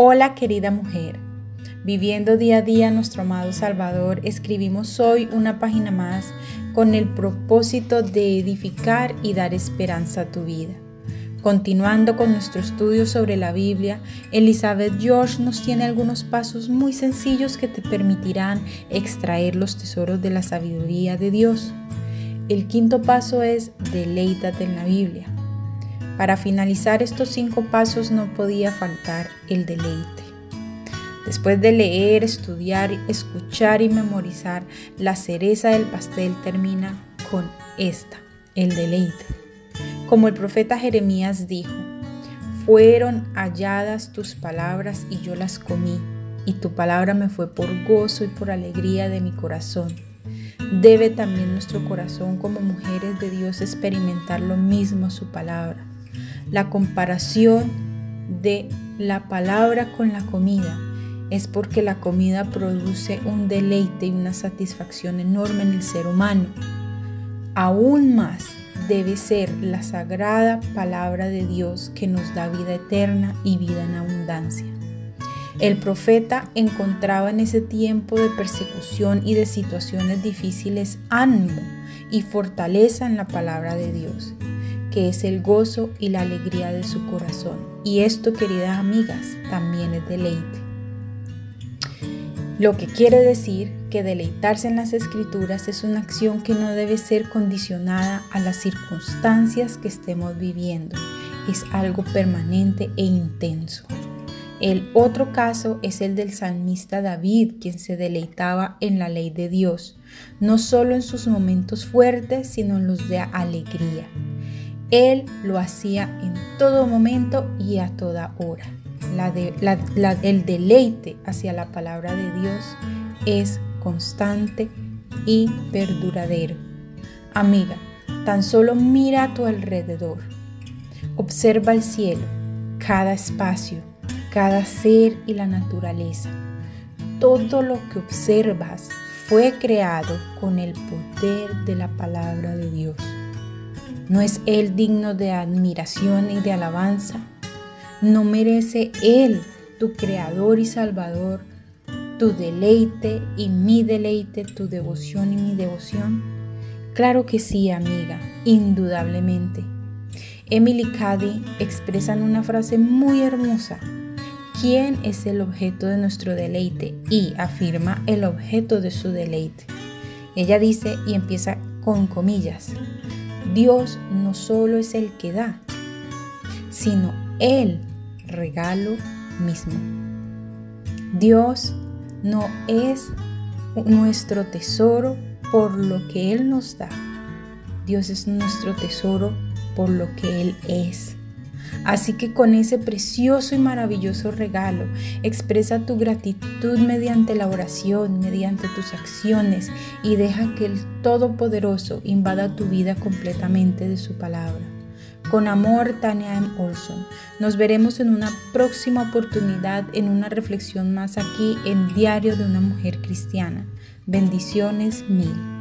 Hola querida mujer, viviendo día a día nuestro amado Salvador, escribimos hoy una página más con el propósito de edificar y dar esperanza a tu vida. Continuando con nuestro estudio sobre la Biblia, Elizabeth George nos tiene algunos pasos muy sencillos que te permitirán extraer los tesoros de la sabiduría de Dios. El quinto paso es deleítate en la Biblia. Para finalizar estos cinco pasos no podía faltar el deleite. Después de leer, estudiar, escuchar y memorizar, la cereza del pastel termina con esta, el deleite. Como el profeta Jeremías dijo, fueron halladas tus palabras y yo las comí, y tu palabra me fue por gozo y por alegría de mi corazón. Debe también nuestro corazón como mujeres de Dios experimentar lo mismo su palabra la comparación de la palabra con la comida es porque la comida produce un deleite y una satisfacción enorme en el ser humano. Aún más debe ser la sagrada palabra de Dios que nos da vida eterna y vida en abundancia. El profeta encontraba en ese tiempo de persecución y de situaciones difíciles ánimo y fortaleza en la palabra de Dios que es el gozo y la alegría de su corazón. Y esto, queridas amigas, también es deleite. Lo que quiere decir que deleitarse en las escrituras es una acción que no debe ser condicionada a las circunstancias que estemos viviendo. Es algo permanente e intenso. El otro caso es el del salmista David, quien se deleitaba en la ley de Dios, no solo en sus momentos fuertes, sino en los de alegría. Él lo hacía en todo momento y a toda hora. el deleite hacia la palabra de Dios es constante y perduradero. Amiga, tan solo mira a tu alrededor. Observa el cielo, cada espacio, cada ser y la naturaleza. Todo lo que observas fue creado con el poder de la palabra de Dios. ¿No es Él digno de admiración y de alabanza? ¿No merece Él, tu Creador y Salvador, tu deleite y mi deleite, tu devoción y mi devoción? Claro que sí, amiga, indudablemente. Emily Cady expresan una frase muy hermosa. ¿Quién es el objeto de nuestro deleite? Y afirma el objeto de su deleite. Ella dice y empieza con comillas. Dios no solo es el que da, sino el regalo mismo. Dios no es nuestro tesoro por lo que Él nos da. Dios es nuestro tesoro por lo que Él es. Así que con ese precioso y maravilloso regalo, expresa tu gratitud mediante la oración, mediante tus acciones y deja que el Todopoderoso invada tu vida completamente de su palabra. Con amor, Tania M. Olson. Nos veremos en una próxima oportunidad en una reflexión más aquí en Diario de una Mujer Cristiana. Bendiciones mil.